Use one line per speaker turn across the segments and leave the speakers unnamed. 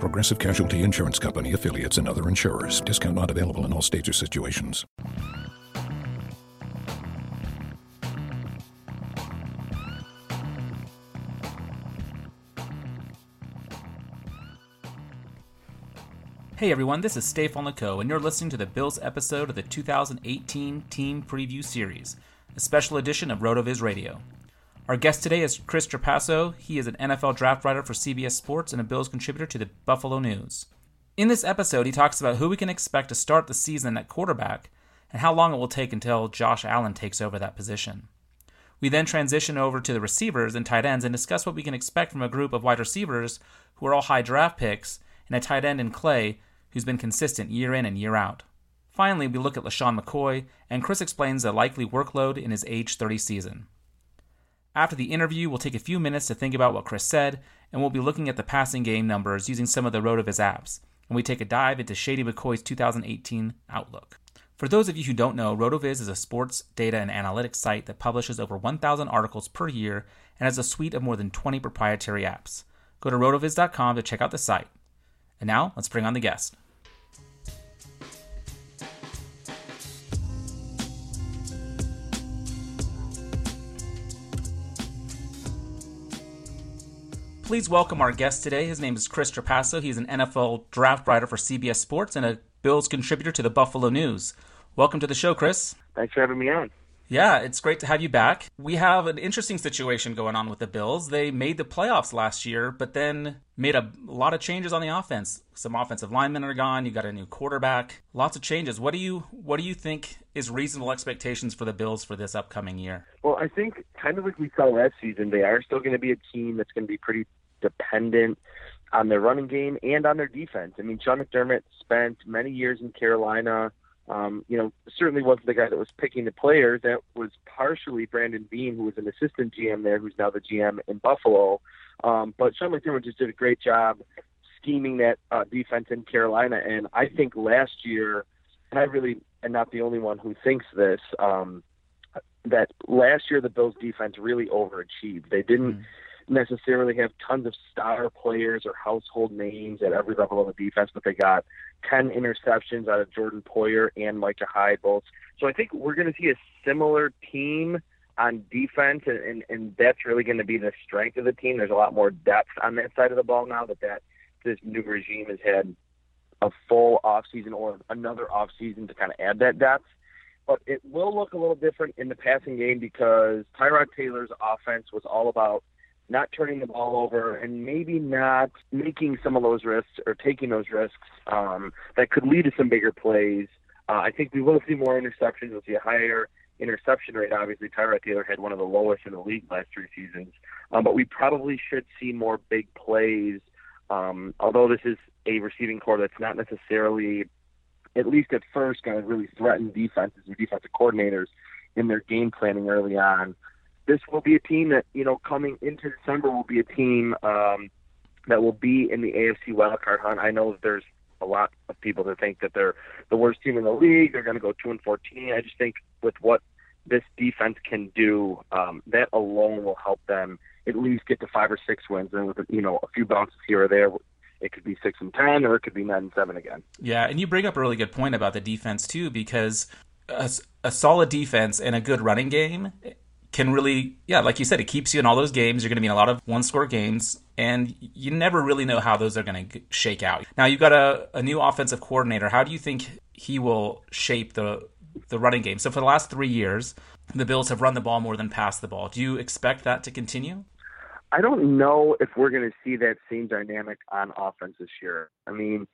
Progressive Casualty Insurance Company affiliates and other insurers. Discount not available in all states or situations.
Hey everyone, this is Stefan Lako, and you're listening to the Bills episode of the 2018 Team Preview Series, a special edition of RotoViz Radio. Our guest today is Chris Trapasso. He is an NFL draft writer for CBS Sports and a Bills contributor to the Buffalo News. In this episode, he talks about who we can expect to start the season at quarterback and how long it will take until Josh Allen takes over that position. We then transition over to the receivers and tight ends and discuss what we can expect from a group of wide receivers who are all high draft picks and a tight end in Clay who's been consistent year in and year out. Finally, we look at LeSean McCoy, and Chris explains the likely workload in his age 30 season. After the interview, we'll take a few minutes to think about what Chris said, and we'll be looking at the passing game numbers using some of the RotoViz apps, and we take a dive into Shady McCoy's 2018 outlook. For those of you who don't know, RotoViz is a sports data and analytics site that publishes over 1,000 articles per year and has a suite of more than 20 proprietary apps. Go to rotoviz.com to check out the site. And now, let's bring on the guest. Please welcome our guest today. His name is Chris Trapasso. He's an NFL draft writer for CBS Sports and a Bills contributor to the Buffalo News. Welcome to the show, Chris.
Thanks for having me on.
Yeah, it's great to have you back. We have an interesting situation going on with the Bills. They made the playoffs last year, but then made a lot of changes on the offense. Some offensive linemen are gone. You got a new quarterback. Lots of changes. What do you what do you think is reasonable expectations for the Bills for this upcoming year?
Well, I think kind of like we saw last season, they are still going to be a team that's going to be pretty dependent on their running game and on their defense. I mean, Sean McDermott spent many years in Carolina. Um, you know, certainly wasn't the guy that was picking the players. That was partially Brandon Beane, who was an assistant GM there, who's now the GM in Buffalo. Um, but Sean McDermott just did a great job scheming that uh, defense in Carolina. And I think last year, and I really am not the only one who thinks this, um, that last year the Bills defense really overachieved. They didn't. Mm necessarily have tons of star players or household names at every level of the defense, but they got 10 interceptions out of Jordan Poyer and Micah Hyde both. So I think we're going to see a similar team on defense, and, and, and that's really going to be the strength of the team. There's a lot more depth on that side of the ball now that that this new regime has had a full off season or another off season to kind of add that depth. But it will look a little different in the passing game because Tyrod Taylor's offense was all about not turning the ball over and maybe not making some of those risks or taking those risks um, that could lead to some bigger plays. Uh, I think we will see more interceptions. We'll see a higher interception rate. Obviously, Tyrod Taylor had one of the lowest in the league last three seasons. Um, but we probably should see more big plays. Um, although this is a receiving corps that's not necessarily, at least at first, going to really threaten defenses or defensive coordinators in their game planning early on. This will be a team that, you know, coming into December will be a team um, that will be in the AFC wildcard hunt. I know there's a lot of people that think that they're the worst team in the league. They're going to go two and fourteen. I just think with what this defense can do, um, that alone will help them at least get to five or six wins, and with you know a few bounces here or there, it could be six and ten, or it could be nine and seven again.
Yeah, and you bring up a really good point about the defense too, because a, a solid defense and a good running game can really, yeah, like you said, it keeps you in all those games. You're going to be in a lot of one score games, and you never really know how those are going to shake out. Now, you've got a, a new offensive coordinator. How do you think he will shape the the running game? So, for the last three years, the Bills have run the ball more than passed the ball. Do you expect that to continue?
I don't know if we're going to see that same dynamic on offense this year. I mean,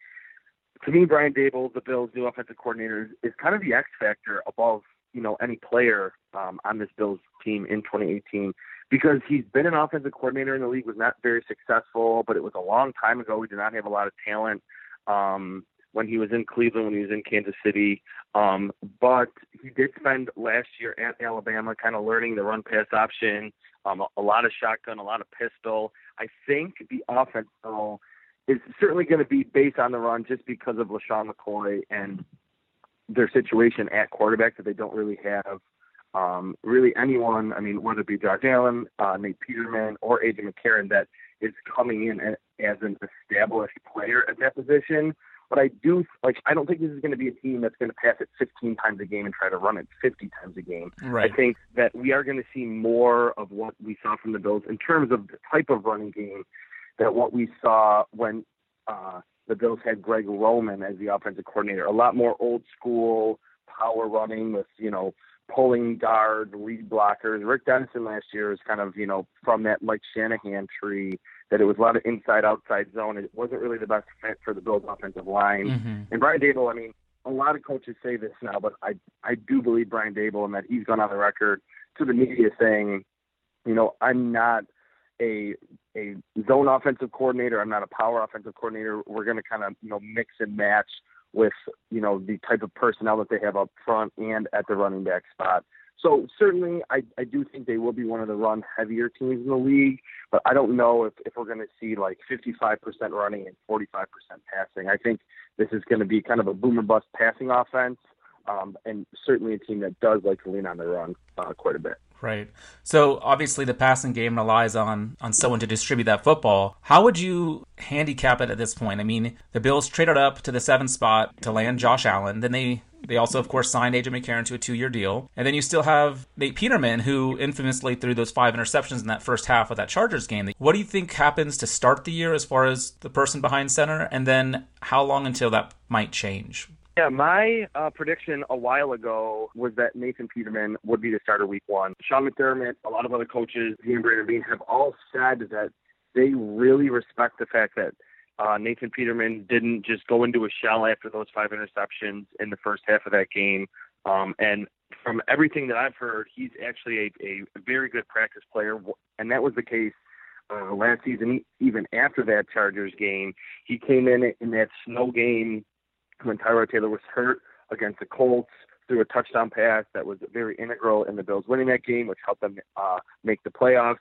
to me, Brian Daboll, the Bills' new offensive coordinator, is kind of the X factor above you know any player um, on this Bills team in 2018 because he's been an offensive coordinator in the league, was not very successful, but it was a long time ago. We did not have a lot of talent um, when he was in Cleveland, when he was in Kansas City. Um, but he did spend last year at Alabama kind of learning the run pass option, um, a, a lot of shotgun, a lot of pistol. I think the offense, though, is certainly going to be based on the run just because of LeSean McCoy and their situation at quarterback that they don't really have um, really anyone, I mean, whether it be Josh Allen, uh, Nate Peterman, or AJ McCarron, that is coming in as an established player at that position. But I do like. I don't think this is going to be a team that's going to pass it 15 times a game and try to run it 50 times a game.
Right.
I think that we are going to see more of what we saw from the Bills in terms of the type of running game that what we saw when uh, the Bills had Greg Roman as the offensive coordinator. A lot more old school power running with you know pulling guards, lead blockers. Rick Dennison last year was kind of, you know, from that Mike Shanahan tree that it was a lot of inside outside zone. It wasn't really the best fit for the Bills offensive line.
Mm-hmm.
And Brian Daboll, I mean, a lot of coaches say this now, but I I do believe Brian Daboll and that he's gone on the record to the media saying, you know, I'm not a a zone offensive coordinator. I'm not a power offensive coordinator. We're going to kind of you know mix and match with you know the type of personnel that they have up front and at the running back spot. So certainly, I, I do think they will be one of the run heavier teams in the league, but I don't know if, if we're going to see like 55% running and 45% passing. I think this is going to be kind of a boomer bust passing offense, um, and certainly a team that does like to lean on the run uh, quite a bit.
Right. So obviously the passing game relies on on someone to distribute that football. How would you handicap it at this point? I mean, the Bills traded up to the seventh spot to land Josh Allen. Then they they also, of course, signed AJ McCarron to a two-year deal, and then you still have Nate Peterman, who infamously threw those five interceptions in that first half of that Chargers game. What do you think happens to start the year as far as the person behind center, and then how long until that might change?
Yeah, my uh, prediction a while ago was that Nathan Peterman would be the starter week one. Sean McDermott, a lot of other coaches, Ian Brandon Beane, have all said that they really respect the fact that uh, Nathan Peterman didn't just go into a shell after those five interceptions in the first half of that game. Um, and from everything that I've heard, he's actually a, a very good practice player, and that was the case uh, last season. Even after that Chargers game, he came in in that snow game when Tyrod Taylor was hurt against the Colts threw a touchdown pass that was very integral in the Bills winning that game, which helped them uh, make the playoffs.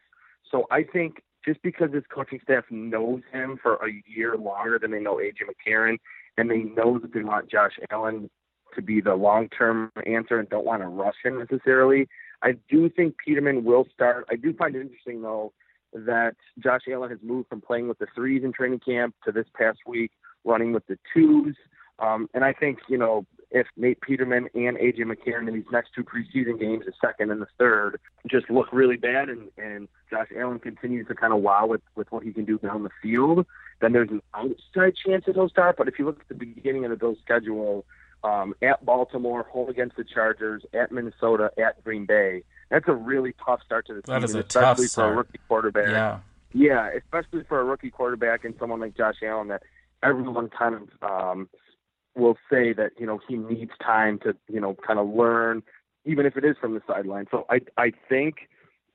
So I think just because his coaching staff knows him for a year longer than they know AJ McCarron, and they know that they want Josh Allen to be the long-term answer and don't want to rush him necessarily, I do think Peterman will start. I do find it interesting though that Josh Allen has moved from playing with the threes in training camp to this past week running with the twos. Um, and I think, you know, if Nate Peterman and AJ McCarron in these next two preseason games, the second and the third, just look really bad, and and Josh Allen continues to kind of wow with with what he can do down the field, then there's an outside chance that he'll start. But if you look at the beginning of the Bills' schedule, um, at Baltimore, home against the Chargers, at Minnesota, at Green Bay, that's a really tough start to the
that
season,
especially
for a rookie quarterback.
Yeah.
Yeah, especially for a rookie quarterback and someone like Josh Allen that everyone kind of um, will say that you know he needs time to you know kind of learn, even if it is from the sideline. So I I think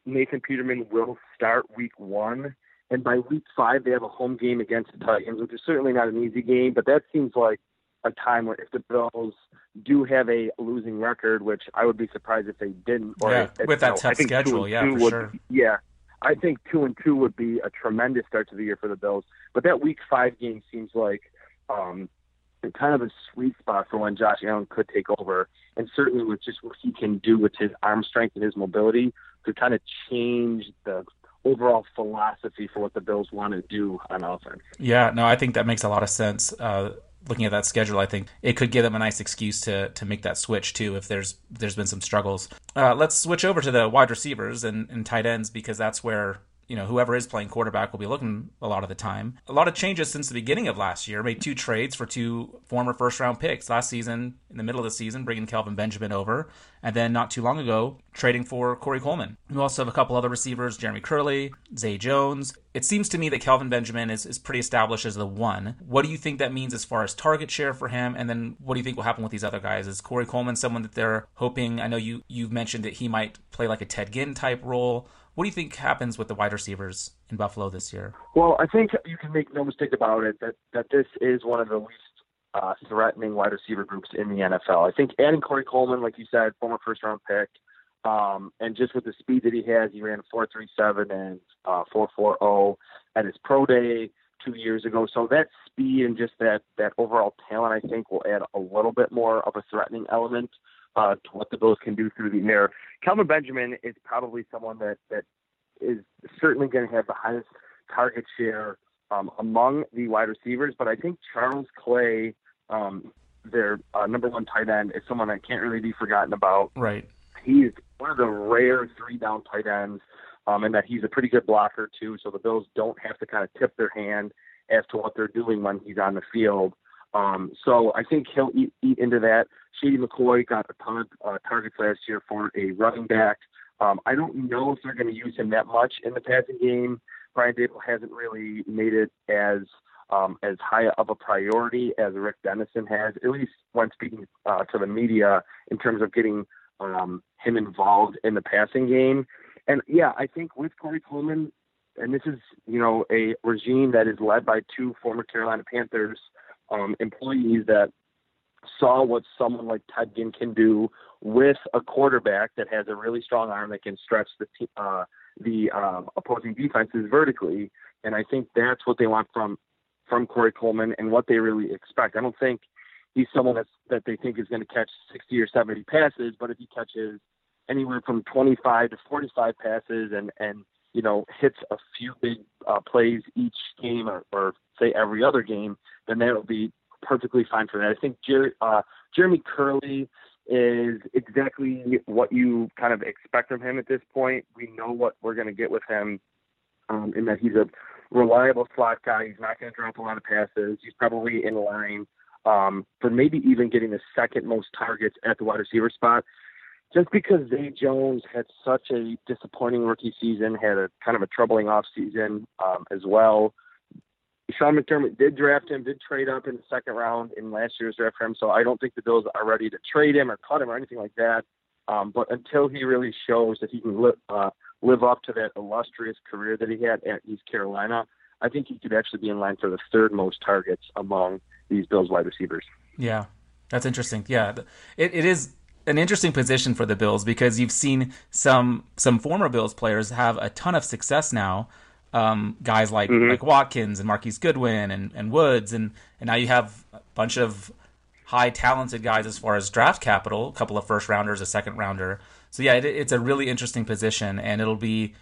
Nathan Peterman will start week one, and by week five they have a home game against the Titans, which is certainly not an easy game, but that seems like a time where if the Bills do have a losing record, which I would be surprised if they didn't,
or yeah, with that tough schedule, yeah, for
would,
sure.
Yeah, I think two and two would be a tremendous start to the year for the Bills. But that Week Five game seems like um, kind of a sweet spot for when Josh Allen could take over, and certainly with just what he can do with his arm strength and his mobility to kind of change the overall philosophy for what the Bills want to do on offense.
Yeah, no, I think that makes a lot of sense. Uh, looking at that schedule, I think it could give them a nice excuse to to make that switch too if there's there's been some struggles. Uh, let's switch over to the wide receivers and, and tight ends because that's where you know, whoever is playing quarterback will be looking a lot of the time. A lot of changes since the beginning of last year. Made two trades for two former first round picks last season, in the middle of the season, bringing Kelvin Benjamin over, and then not too long ago, trading for Corey Coleman. We also have a couple other receivers, Jeremy Kerley, Zay Jones. It seems to me that Kelvin Benjamin is, is pretty established as the one. What do you think that means as far as target share for him? And then what do you think will happen with these other guys? Is Corey Coleman someone that they're hoping? I know you, you've mentioned that he might play like a Ted Ginn type role. What do you think happens with the wide receivers in Buffalo this year?
Well, I think you can make no mistake about it that, that this is one of the least uh, threatening wide receiver groups in the NFL. I think adding Corey Coleman, like you said, former first round pick, um, and just with the speed that he has, he ran 4.37 and uh, 4.40 at his pro day two years ago. So that speed and just that that overall talent, I think, will add a little bit more of a threatening element uh, to what the Bills can do through the air. Kelvin Benjamin is probably someone that that is certainly going to have the highest target share um, among the wide receivers, but I think Charles Clay, um, their uh, number one tight end, is someone that can't really be forgotten about.
Right.
He's one of the rare three down tight ends, um, and that he's a pretty good blocker too. So the Bills don't have to kind of tip their hand as to what they're doing when he's on the field. Um, so I think he'll eat, eat into that. Shady McCoy got a ton of uh, targets last year for a running back. Um, I don't know if they're going to use him that much in the passing game. Brian Daboll hasn't really made it as um, as high of a priority as Rick Dennison has, at least when speaking uh, to the media in terms of getting um, him involved in the passing game. And yeah, I think with Corey Coleman, and this is you know a regime that is led by two former Carolina Panthers um, employees that saw what someone like Ted Ginn can do with a quarterback that has a really strong arm that can stretch the uh, the um, opposing defenses vertically, and I think that's what they want from from Corey Coleman and what they really expect. I don't think he's someone that's, that they think is going to catch 60 or 70 passes, but if he catches anywhere from 25 to 45 passes and and you know hits a few big uh, plays each game or, or say every other game, then that'll be perfectly fine for that. I think Jer- uh, Jeremy Kerley is exactly what you kind of expect from him at this point. We know what we're going to get with him um, in that he's a reliable slot guy. He's not going to drop a lot of passes. He's probably in line um, for maybe even getting the second most targets at the wide receiver spot. Just because Zay Jones had such a disappointing rookie season, had a kind of a troubling off season um, as well. Sean McDermott did draft him, did trade up in the second round in last year's draft for him. So I don't think the Bills are ready to trade him or cut him or anything like that. Um, but until he really shows that he can live, uh, live up to that illustrious career that he had at East Carolina, I think he could actually be in line for the third most targets among these Bills wide receivers.
Yeah, that's interesting. Yeah, it, it is an interesting position for the Bills because you've seen some some former Bills players have a ton of success now um, guys like mm-hmm. like Watkins and Marquise Goodwin and, and Woods, and and now you have a bunch of high talented guys as far as draft capital, a couple of first rounders, a second rounder. So yeah, it, it's a really interesting position, and it'll be,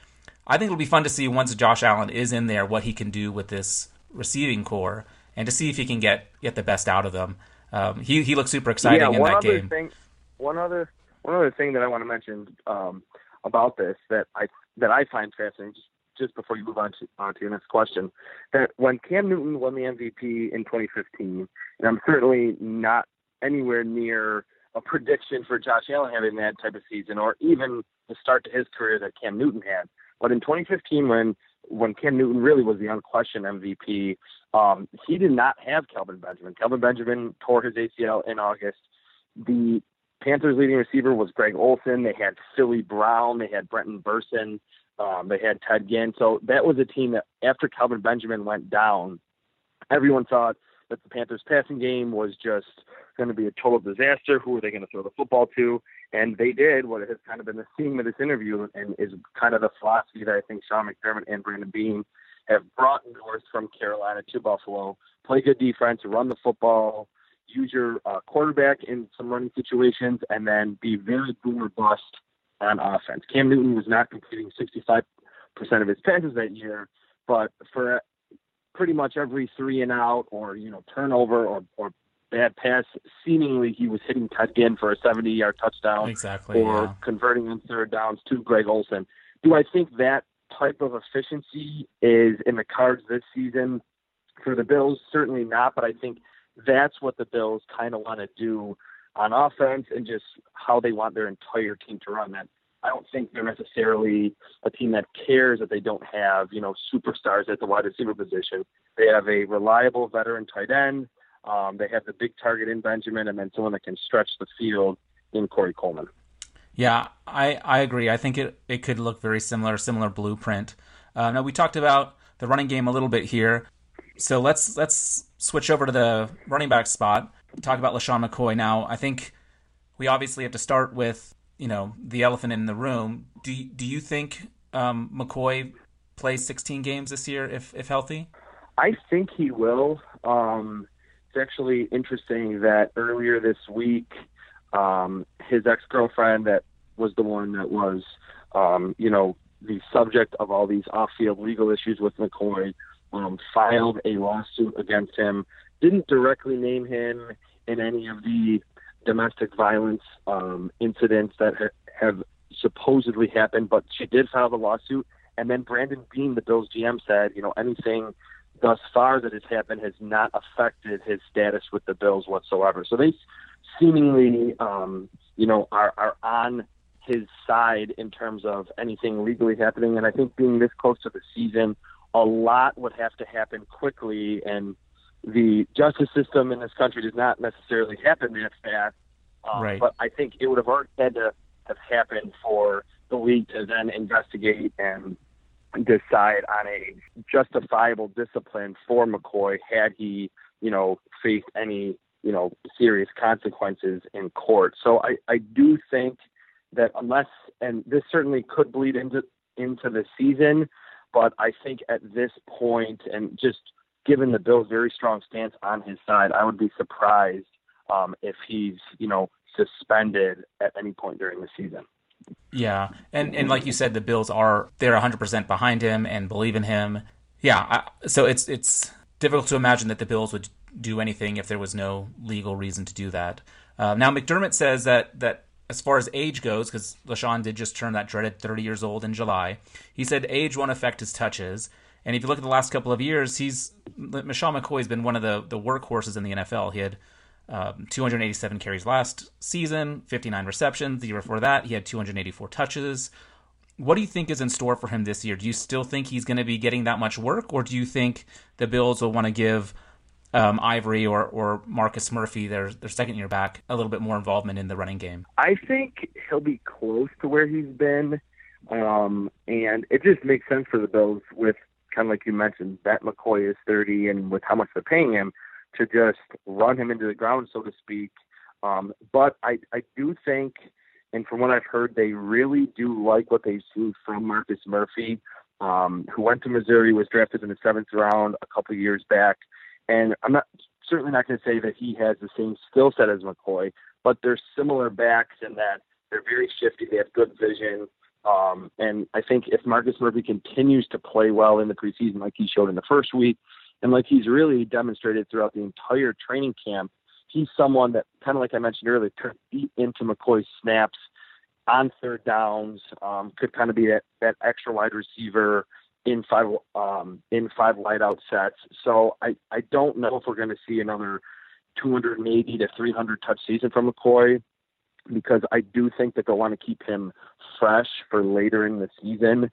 I think it'll be fun to see once Josh Allen is in there what he can do with this receiving corps, and to see if he can get get the best out of them. um, he he looked super exciting
yeah,
in that game.
Thing, one other one other thing that I want to mention um, about this that I that I find fascinating. Just, just before you move on to, on to your next question, that when Cam Newton won the MVP in 2015, and I'm certainly not anywhere near a prediction for Josh Allen having that type of season, or even the start to his career that Cam Newton had. But in 2015, when when Cam Newton really was the unquestioned MVP, um, he did not have Kelvin Benjamin. Kelvin Benjamin tore his ACL in August. The Panthers' leading receiver was Greg Olsen. They had Philly Brown. They had Brenton Bersin. Um, they had Ted Ginn. So that was a team that after Kelvin Benjamin went down, everyone thought that the Panthers' passing game was just going to be a total disaster. Who are they going to throw the football to? And they did what has kind of been the theme of this interview and is kind of the philosophy that I think Sean McDermott and Brandon Beane have brought north from Carolina to Buffalo. Play good defense, run the football, use your uh, quarterback in some running situations, and then be very boom or bust on offense. Cam Newton was not completing 65% of his passes that year, but for pretty much every three and out or you know turnover or, or bad pass, seemingly he was hitting Ginn for a 70 yard touchdown
exactly,
or
yeah.
converting on third downs to Greg Olsen. Do I think that type of efficiency is in the cards this season for the Bills? Certainly not, but I think that's what the Bills kind of want to do on offense and just how they want their entire team to run. That I don't think they're necessarily a team that cares that they don't have, you know, superstars at the wide receiver position. They have a reliable veteran tight end. Um, they have the big target in Benjamin, and then someone that can stretch the field in Corey Coleman.
Yeah, I, I agree. I think it, it could look very similar, similar blueprint. Uh, now we talked about the running game a little bit here, so let's let's switch over to the running back spot. Talk about LeSean McCoy now. I think we obviously have to start with you know the elephant in the room. Do do you think um, McCoy plays 16 games this year if if healthy?
I think he will. Um, it's actually interesting that earlier this week, um, his ex girlfriend, that was the one that was, um, you know, the subject of all these off field legal issues with McCoy, um, filed a lawsuit against him. Didn't directly name him in any of the domestic violence um, incidents that ha- have supposedly happened, but she did file the lawsuit. And then Brandon Beane, the Bills GM, said, you know, anything thus far that has happened has not affected his status with the Bills whatsoever. So they seemingly, um, you know, are, are on his side in terms of anything legally happening. And I think being this close to the season, a lot would have to happen quickly. And the justice system in this country does not necessarily happen that fast. Um,
Right.
But I think it would have already had to have happened for the league to then investigate and decide on a justifiable discipline for McCoy had he, you know, faced any, you know, serious consequences in court. So I, I do think that unless and this certainly could bleed into into the season, but I think at this point and just given the Bills' very strong stance on his side, I would be surprised um, if he's, you know, suspended at any point during the season.
Yeah, and and like you said, the Bills are they're 100 percent behind him and believe in him. Yeah, I, so it's it's difficult to imagine that the Bills would do anything if there was no legal reason to do that. Uh, now McDermott says that that as far as age goes, because LeSean did just turn that dreaded 30 years old in July, he said age won't affect his touches. And if you look at the last couple of years, he's Michelle McCoy has been one of the the workhorses in the NFL. He had um, 287 carries last season, 59 receptions. The year before that, he had 284 touches. What do you think is in store for him this year? Do you still think he's going to be getting that much work, or do you think the Bills will want to give um, Ivory or, or Marcus Murphy, their their second year back, a little bit more involvement in the running game?
I think he'll be close to where he's been, um, and it just makes sense for the Bills with kind of like you mentioned that McCoy is 30, and with how much they're paying him to just run him into the ground, so to speak. Um, but I I do think, and from what I've heard, they really do like what they've seen from Marcus Murphy, um, who went to Missouri, was drafted in the seventh round a couple of years back, and I'm not certainly not going to say that he has the same skill set as McCoy, but they're similar backs in that they're very shifty. They have good vision. Um, and I think if Marcus Murphy continues to play well in the preseason, like he showed in the first week, and like he's really demonstrated throughout the entire training camp, he's someone that kind of like I mentioned earlier could eat into McCoy's snaps on third downs. Um, could kind of be that that extra wide receiver in five um, in five wideout sets. So I I don't know if we're going to see another 280 to 300 touch season from McCoy because I do think that they'll want to keep him fresh for later in the season.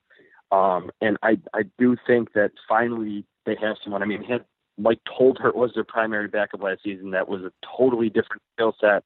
Um, and I I do think that finally they have someone. I mean, had Mike Tolbert was their primary backup last season. That was a totally different skill set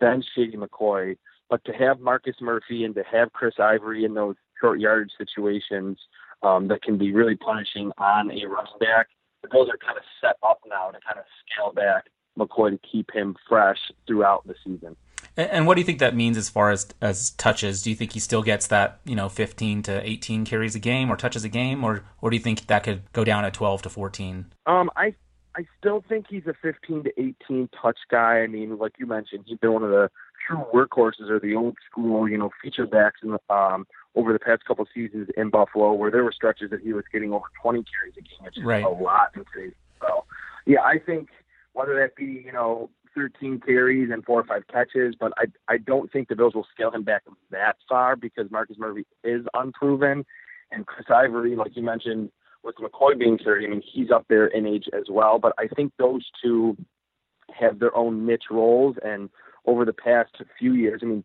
than Shady McCoy. But to have Marcus Murphy and to have Chris Ivory in those short yardage situations um, that can be really punishing on a running back, those are kind of set up now to kind of scale back McCoy to keep him fresh throughout the season.
And, what do you think that means as far as as touches? Do you think he still gets that you know 15 to 18 carries a game or touches a game, or or do you think that could go down to 12 to 14?
Um, I I still think he's a 15 to 18 touch guy. I mean, like you mentioned, he's been one of the true workhorses or the old school, you know, feature backs in the, um, over the past couple seasons in Buffalo, where there were stretches that he was getting over 20 carries a game, which is right. a lot in today's so. Yeah, I think whether that be you know 13 carries and four or five catches, but I I don't think the Bills will scale him back that far because Marcus Murphy is unproven, and Chris Ivory, like you mentioned, with McCoy being 30, I mean he's up there in age as well. But I think those two have their own niche roles, and over the past few years, I mean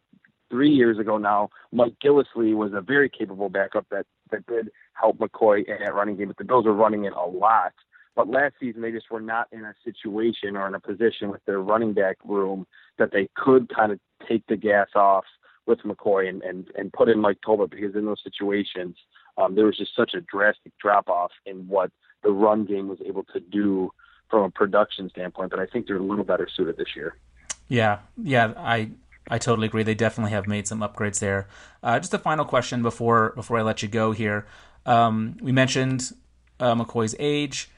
three years ago now, Mike Gillislee was a very capable backup that that did help McCoy in at running game, but the Bills are running it a lot. But last season, they just were not in a situation or in a position with their running back room that they could kind of take the gas off with McCoy and, and, and put in Mike Tolbert because in those situations, um, there was just such a drastic drop off in what the run game was able to do from a production standpoint. But I think they're a little better suited this year.
Yeah, yeah, I I totally agree. They definitely have made some upgrades there. Uh, just a final question before before I let you go here. Um, we mentioned uh, McCoy's age.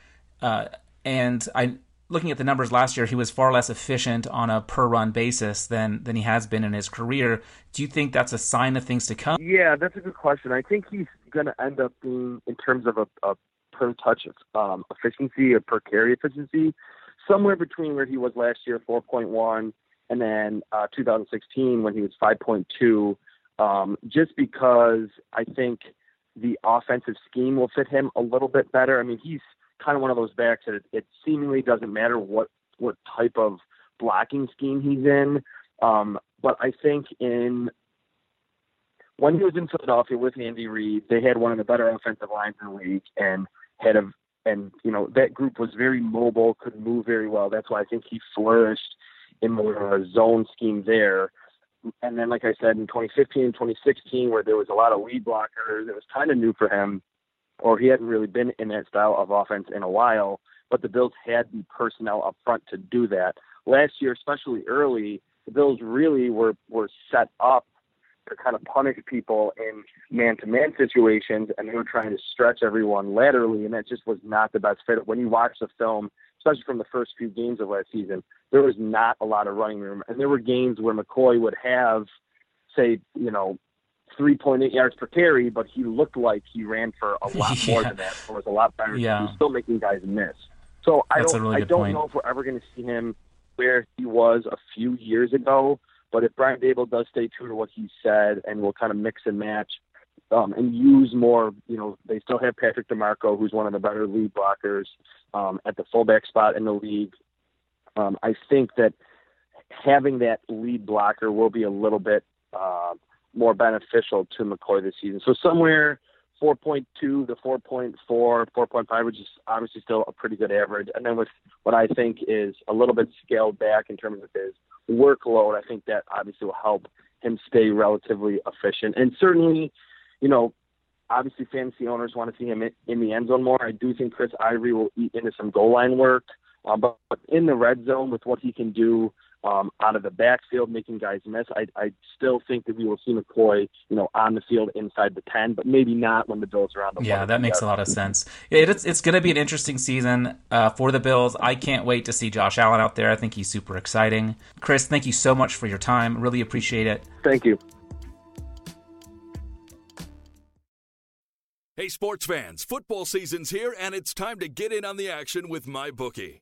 Uh, and I looking at the numbers last year, he was far less efficient on a per run basis than than he has been in his career. Do you think that's a sign of things to come?
Yeah, that's a good question. I think he's going to end up being, in terms of a, a per touch um, efficiency or per carry efficiency, somewhere between where he was last year, 4.1, and then uh, 2016 when he was 5.2. Um, just because I think the offensive scheme will fit him a little bit better. I mean, he's kind of one of those backs that it, it seemingly doesn't matter what what type of blocking scheme he's in. Um, but I think in when he was in Philadelphia with Andy Reid, they had one of the better offensive lines in the league and had a and you know that group was very mobile, could move very well. That's why I think he flourished in more of a zone scheme there. And then, like I said, in 2015 and 2016, where there was a lot of lead blockers, it was kind of new for him or he hadn't really been in that style of offense in a while. But the Bills had the personnel up front to do that. Last year, especially early, the Bills really were were set up to kind of punish people in man-to-man situations, and they were trying to stretch everyone laterally, and that just was not the best fit. When you watch the film, especially from the first few games of last season, there was not a lot of running room, and there were games where McCoy would have, say, you know, 3.8 yards per carry, but he looked like he ran for a lot yeah. more than that. So it was a lot better. Yeah. He's still making guys miss. So I don't, really I don't point. know if we're ever going to see him where he was a few years ago. But if Brian Daboll does stay true to what he said and will kind of mix and match um, and use more, you know, they still have Patrick DiMarco, who's one of the better lead blockers um, at the fullback spot in the league. Um, I think that having that lead blocker will be a little bit uh, more beneficial to McCoy this season. So somewhere 4.2 to 4.4, 4.5, which is obviously still a pretty good average. And then with what I think is a little bit scaled back in terms of his workload, I think that obviously will help him stay relatively efficient. And certainly, you know, obviously fantasy owners want to see him in the end zone more. I do think Chris Ivory will eat into some goal line work. Uh, but, but in the red zone with what he can do um, out of the backfield, making guys miss. I, I still think that we will see McCoy, you know, on the field inside the ten, but maybe not when the Bills are on the.
Yeah, that makes a lot of sense. It's it's going to be an interesting season uh, for the Bills. I can't wait to see Josh Allen out there. I think he's super exciting. Chris, thank you so much for your time. Really appreciate it.
Thank you.
Hey, sports fans! Football season's here, and it's time to get in on the action with MyBookie.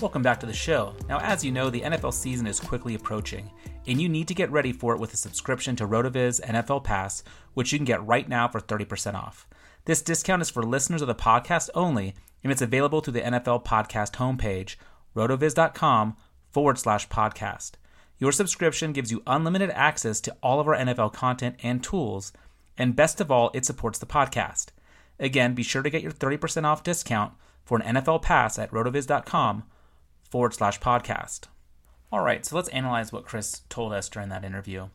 Welcome back to the show. Now, as you know, the NFL season is quickly approaching, and you need to get ready for it with a subscription to RotoViz NFL Pass, which you can get right now for 30% off. This discount is for listeners of the podcast only, and it's available through the NFL Podcast homepage, rotoviz.com forward slash podcast. Your subscription gives you unlimited access to all of our NFL content and tools, and best of all, it supports the podcast. Again, be sure to get your 30% off discount for an NFL pass at rotoviz.com forward slash podcast. All right, so let's analyze what Chris told us during that interview.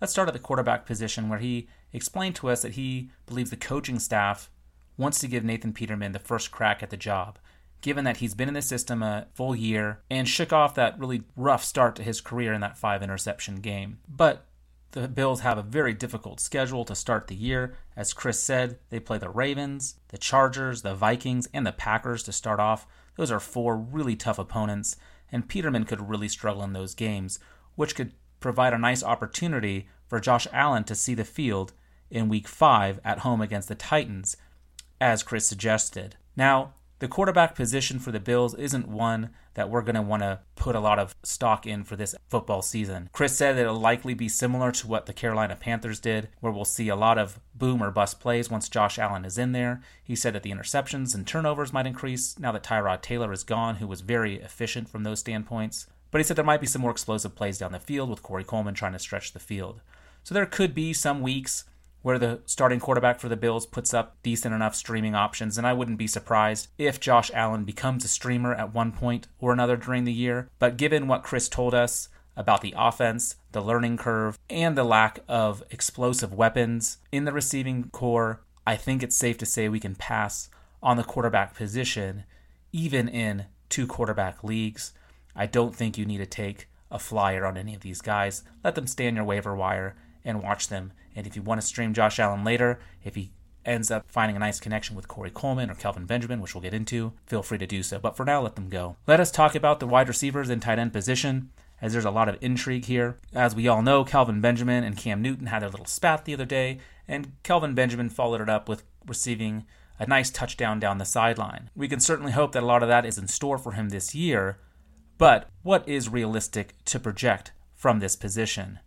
Let's start at the quarterback position where he explained to us that he believes the coaching staff wants to give Nathan Peterman the first crack at the job given that he's been in the system a full year and shook off that really rough start to his career in that five interception game. But the Bills have a very difficult schedule to start the year. As Chris said, they play the Ravens, the Chargers, the Vikings, and the Packers to start off. Those are four really tough opponents, and Peterman could really struggle in those games, which could provide a nice opportunity for Josh Allen to see the field in week five at home against the Titans, as Chris suggested. Now, the quarterback position for the Bills isn't one that we're going to want to put a lot of stock in for this football season. Chris said it'll likely be similar to what the Carolina Panthers did, where we'll see a lot of boom or bust plays once Josh Allen is in there. He said that the interceptions and turnovers might increase now that Tyrod Taylor is gone, who was very efficient from those standpoints. But he said there might be some more explosive plays down the field with Corey Coleman trying to stretch the field. So there could be some weeks where the starting quarterback for the Bills puts up decent enough streaming options, and I wouldn't be surprised if Josh Allen becomes a streamer at one point or another during the year. But given what Chris told us about the offense, the learning curve, and the lack of explosive weapons in the receiving corps, I think it's safe to say we can pass on the quarterback position, even in two quarterback leagues. I don't think you need to take a flyer on any of these guys. Let them stay on your waiver wire and watch them. And if you want to stream Josh Allen later, if he ends up finding a nice connection with Corey Coleman or Kelvin Benjamin, which we'll get into, feel free to do so. But for now, let them go. Let us talk about the wide receivers and tight end position, as there's a lot of intrigue here. As we all know, Kelvin Benjamin and Cam Newton had their little spat the other day, and Kelvin Benjamin followed it up with receiving a nice touchdown down the sideline. We can certainly hope that a lot of that is in store for him this year, but what is realistic to project from this position?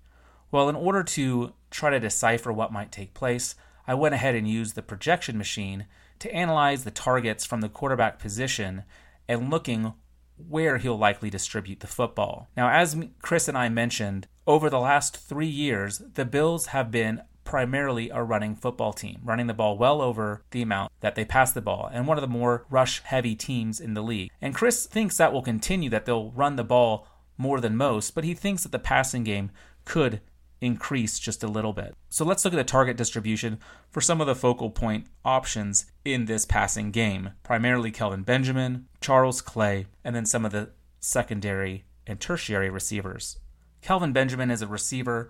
Well, in order to try to decipher what might take place, I went ahead and used the projection machine to analyze the targets from the quarterback position and looking where he'll likely distribute the football. Now, as Chris and I mentioned, over the last three years, the Bills have been primarily a running football team, running the ball well over the amount that they pass the ball, and one of the more rush heavy teams in the league. And Chris thinks that will continue, that they'll run the ball more than most, but he thinks that the passing game could increase just a little bit. So let's look at the target distribution for some of the focal point options in this passing game, primarily Kelvin Benjamin, Charles Clay, and then some of the secondary and tertiary receivers. Kelvin Benjamin is a receiver,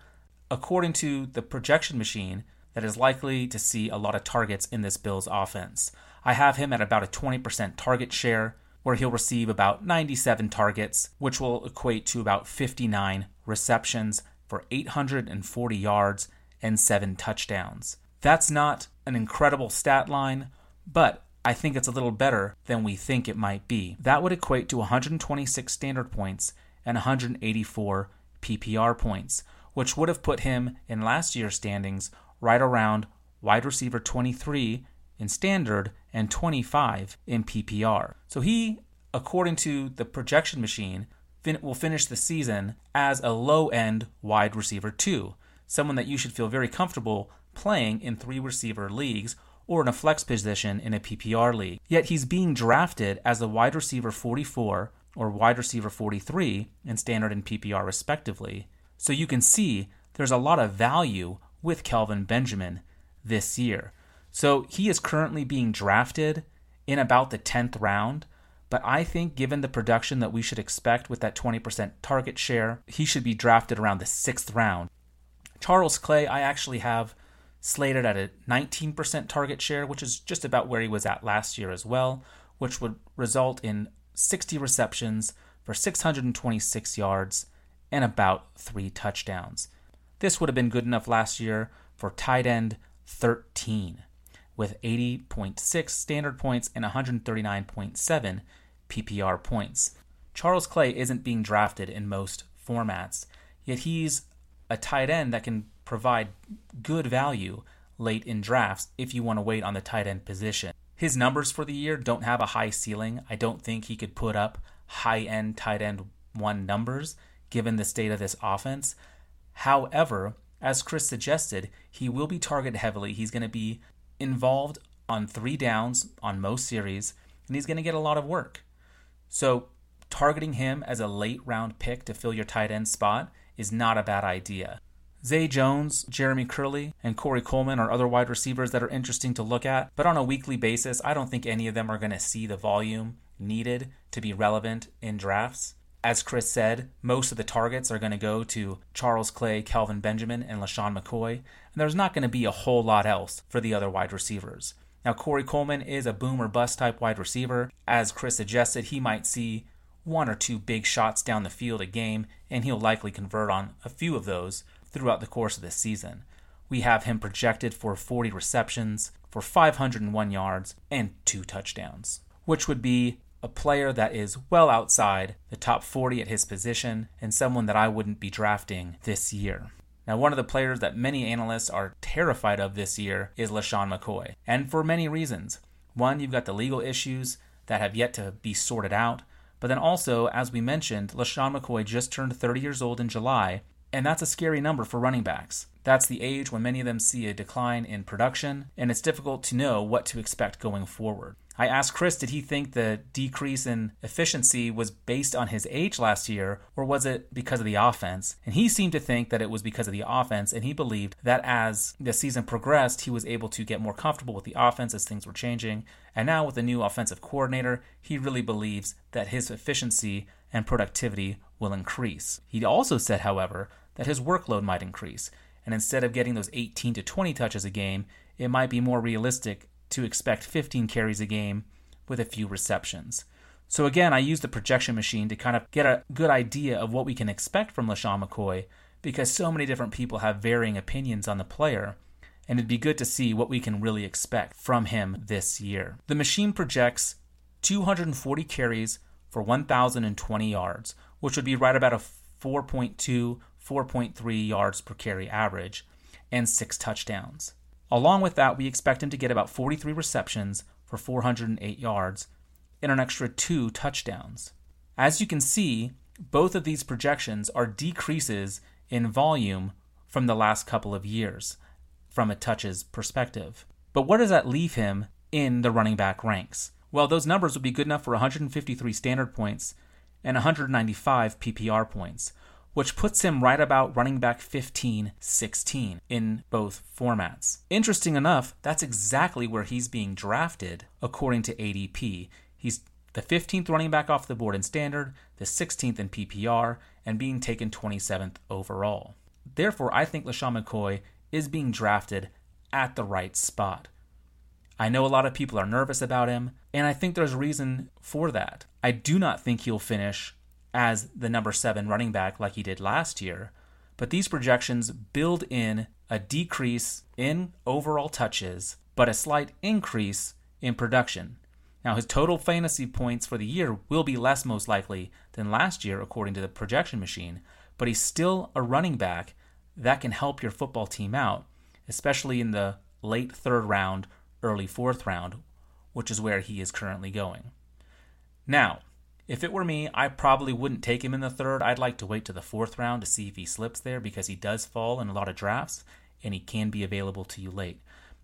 according to the projection machine, that is likely to see a lot of targets in this Bills offense. I have him at about a 20% target share, where he'll receive about 97 targets, which will equate to about 59 receptions for 840 yards and seven touchdowns. That's not an incredible stat line, but I think it's a little better than we think it might be. That would equate to 126 standard points and 184 PPR points, which would have put him in last year's standings right around wide receiver 23 in standard and 25 in PPR. So he, according to the projection machine, fin- will finish the season as a low end wide receiver, too. Someone that you should feel very comfortable playing in three receiver leagues or in a flex position in a PPR league. Yet he's being drafted as a wide receiver 44 or wide receiver 43 in standard and PPR respectively. So you can see there's a lot of value with Kelvin Benjamin this year. So he is currently being drafted in about the 10th round, but I think given the production that we should expect with that 20% target share, he should be drafted around the 6th round. Charles Clay, I actually have slated at a 19% target share, which is just about where he was at last year as well, which would result in 60 receptions for 626 yards and about three touchdowns. This would have been good enough last year for tight end 13 with 80.6 standard points and 139.7 PPR points. Charles Clay isn't being drafted in most formats, yet he's a tight end that can provide good value late in drafts if you want to wait on the tight end position. His numbers for the year don't have a high ceiling. I don't think he could put up high end tight end one numbers given the state of this offense. However, as Chris suggested, he will be targeted heavily. He's going to be involved on three downs on most series, and he's going to get a lot of work. So, targeting him as a late round pick to fill your tight end spot is not a bad idea. Zay Jones, Jeremy Kerley, and Corey Coleman are other wide receivers that are interesting to look at, but on a weekly basis, I don't think any of them are going to see the volume needed to be relevant in drafts. As Chris said, most of the targets are going to go to Charles Clay, Kelvin Benjamin, and LeSean McCoy, and there's not going to be a whole lot else for the other wide receivers. Now, Corey Coleman is a boom or bust type wide receiver. As Chris suggested, he might see one or two big shots down the field a game, and he'll likely convert on a few of those throughout the course of this season. We have him projected for 40 receptions, for 501 yards, and two touchdowns, which would be a player that is well outside the top 40 at his position and someone that I wouldn't be drafting this year. Now, one of the players that many analysts are terrified of this year is LeSean McCoy, and for many reasons. One, you've got the legal issues that have yet to be sorted out, but then also, as we mentioned, LeSean McCoy just turned 30 years old in July, and that's a scary number for running backs. That's the age when many of them see a decline in production, and it's difficult to know what to expect going forward. I asked Chris, did he think the decrease in efficiency was based on his age last year, or was it because of the offense? And he seemed to think that it was because of the offense, and he believed that as the season progressed, he was able to get more comfortable with the offense as things were changing. And now, with the new offensive coordinator, he really believes that his efficiency and productivity will increase. He also said, however, that his workload might increase, and instead of getting those 18 to 20 touches a game, it might be more realistic to expect 15 carries a game with a few receptions. So again, I use the projection machine to kind of get a good idea of what we can expect from LeSean McCoy because so many different people have varying opinions on the player, and it'd be good to see what we can really expect from him this year. The machine projects 240 carries for 1,020 yards, which would be right about a 4.2, 4.3 yards per carry average, and six touchdowns. Along with that, we expect him to get about 43 receptions for 408 yards and an extra two touchdowns. As you can see, both of these projections are decreases in volume from the last couple of years from a touches perspective. But where does that leave him in the running back ranks? Well, those numbers would be good enough for 153 standard points and 195 PPR points, which puts him right about running back 15 16 in both formats. Interesting enough, that's exactly where he's being drafted according to ADP. He's the 15th running back off the board in standard, the 16th in PPR, and being taken 27th overall. Therefore, I think LeSean McCoy is being drafted at the right spot. I know a lot of people are nervous about him, and I think there's reason for that. I do not think he'll finish as the number seven running back like he did last year. But these projections build in a decrease in overall touches, but a slight increase in production. Now, his total fantasy points for the year will be less, most likely, than last year, according to the projection machine, but he's still a running back that can help your football team out, especially in the late third round, early fourth round, which is where he is currently going. Now, If it were me, I probably wouldn't take him in the third. I'd like to wait to the fourth round to see if he slips there because he does fall in a lot of drafts and he can be available to you late.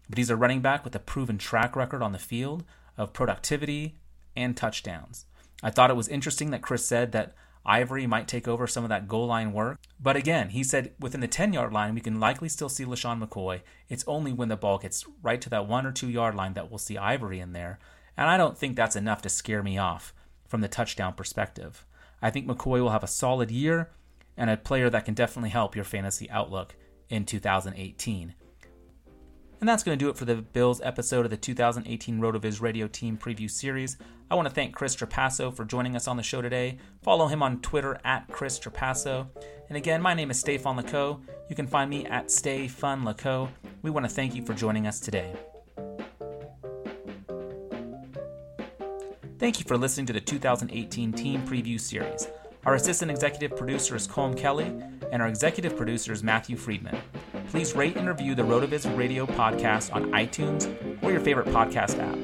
But he's a running back with a proven track record on the field of productivity and touchdowns. I thought it was interesting that Chris said that Ivory might take over some of that goal line work. But again, he said within the 10 yard line, we can likely still see LeSean McCoy. It's only when the ball gets right to that one or two yard line that we'll see Ivory in there. And I don't think that's enough to scare me off from the touchdown perspective. I think McCoy will have a solid year and a player that can definitely help your fantasy outlook in 2018. And that's going to do it for the Bills episode of the 2018 RotoViz Radio Team Preview Series. I want to thank Chris Trapasso for joining us on the show today. Follow him on Twitter at Chris Trapasso. And again, my name is Stefan Lako. You can find me at Stay Fun Lako. We want to thank you for joining us today. Thank you for listening to the 2018 Team Preview Series. Our assistant executive producer is Colm Kelly, and our executive producer is Matthew Friedman please rate and review the RotoViz Radio podcast on iTunes or your favorite podcast app.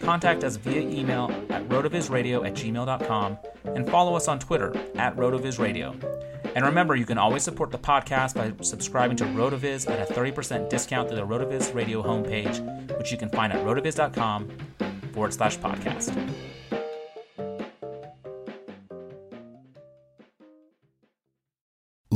Contact us via email at rotovizradio at gmail.com and follow us on Twitter at rotovizradio. And remember, you can always support the podcast by subscribing to RotoViz at a 30% discount through the RotoViz Radio homepage, which you can find at rotoviz.com forward slash podcast.